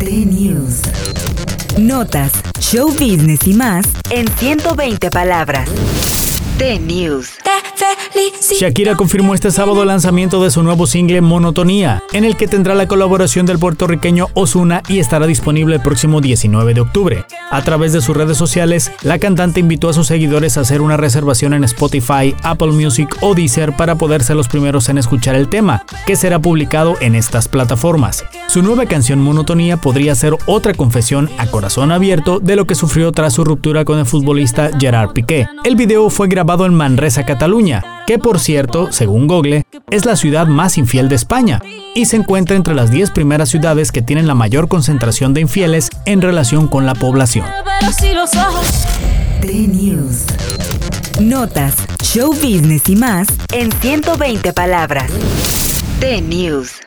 T-News. Notas, show business y más en 120 palabras. T-News. Shakira confirmó este sábado el lanzamiento de su nuevo single Monotonía, en el que tendrá la colaboración del puertorriqueño Osuna y estará disponible el próximo 19 de octubre. A través de sus redes sociales, la cantante invitó a sus seguidores a hacer una reservación en Spotify, Apple Music o Deezer para poder ser los primeros en escuchar el tema, que será publicado en estas plataformas. Su nueva canción Monotonía podría ser otra confesión a corazón abierto de lo que sufrió tras su ruptura con el futbolista Gerard Piqué. El video fue grabado en Manresa, Cataluña, que por cierto, según Google, es la ciudad más infiel de España y se encuentra entre las 10 primeras ciudades que tienen la mayor concentración de infieles en relación con la población. T-News. Notas, show business y más en 120 palabras. T-News.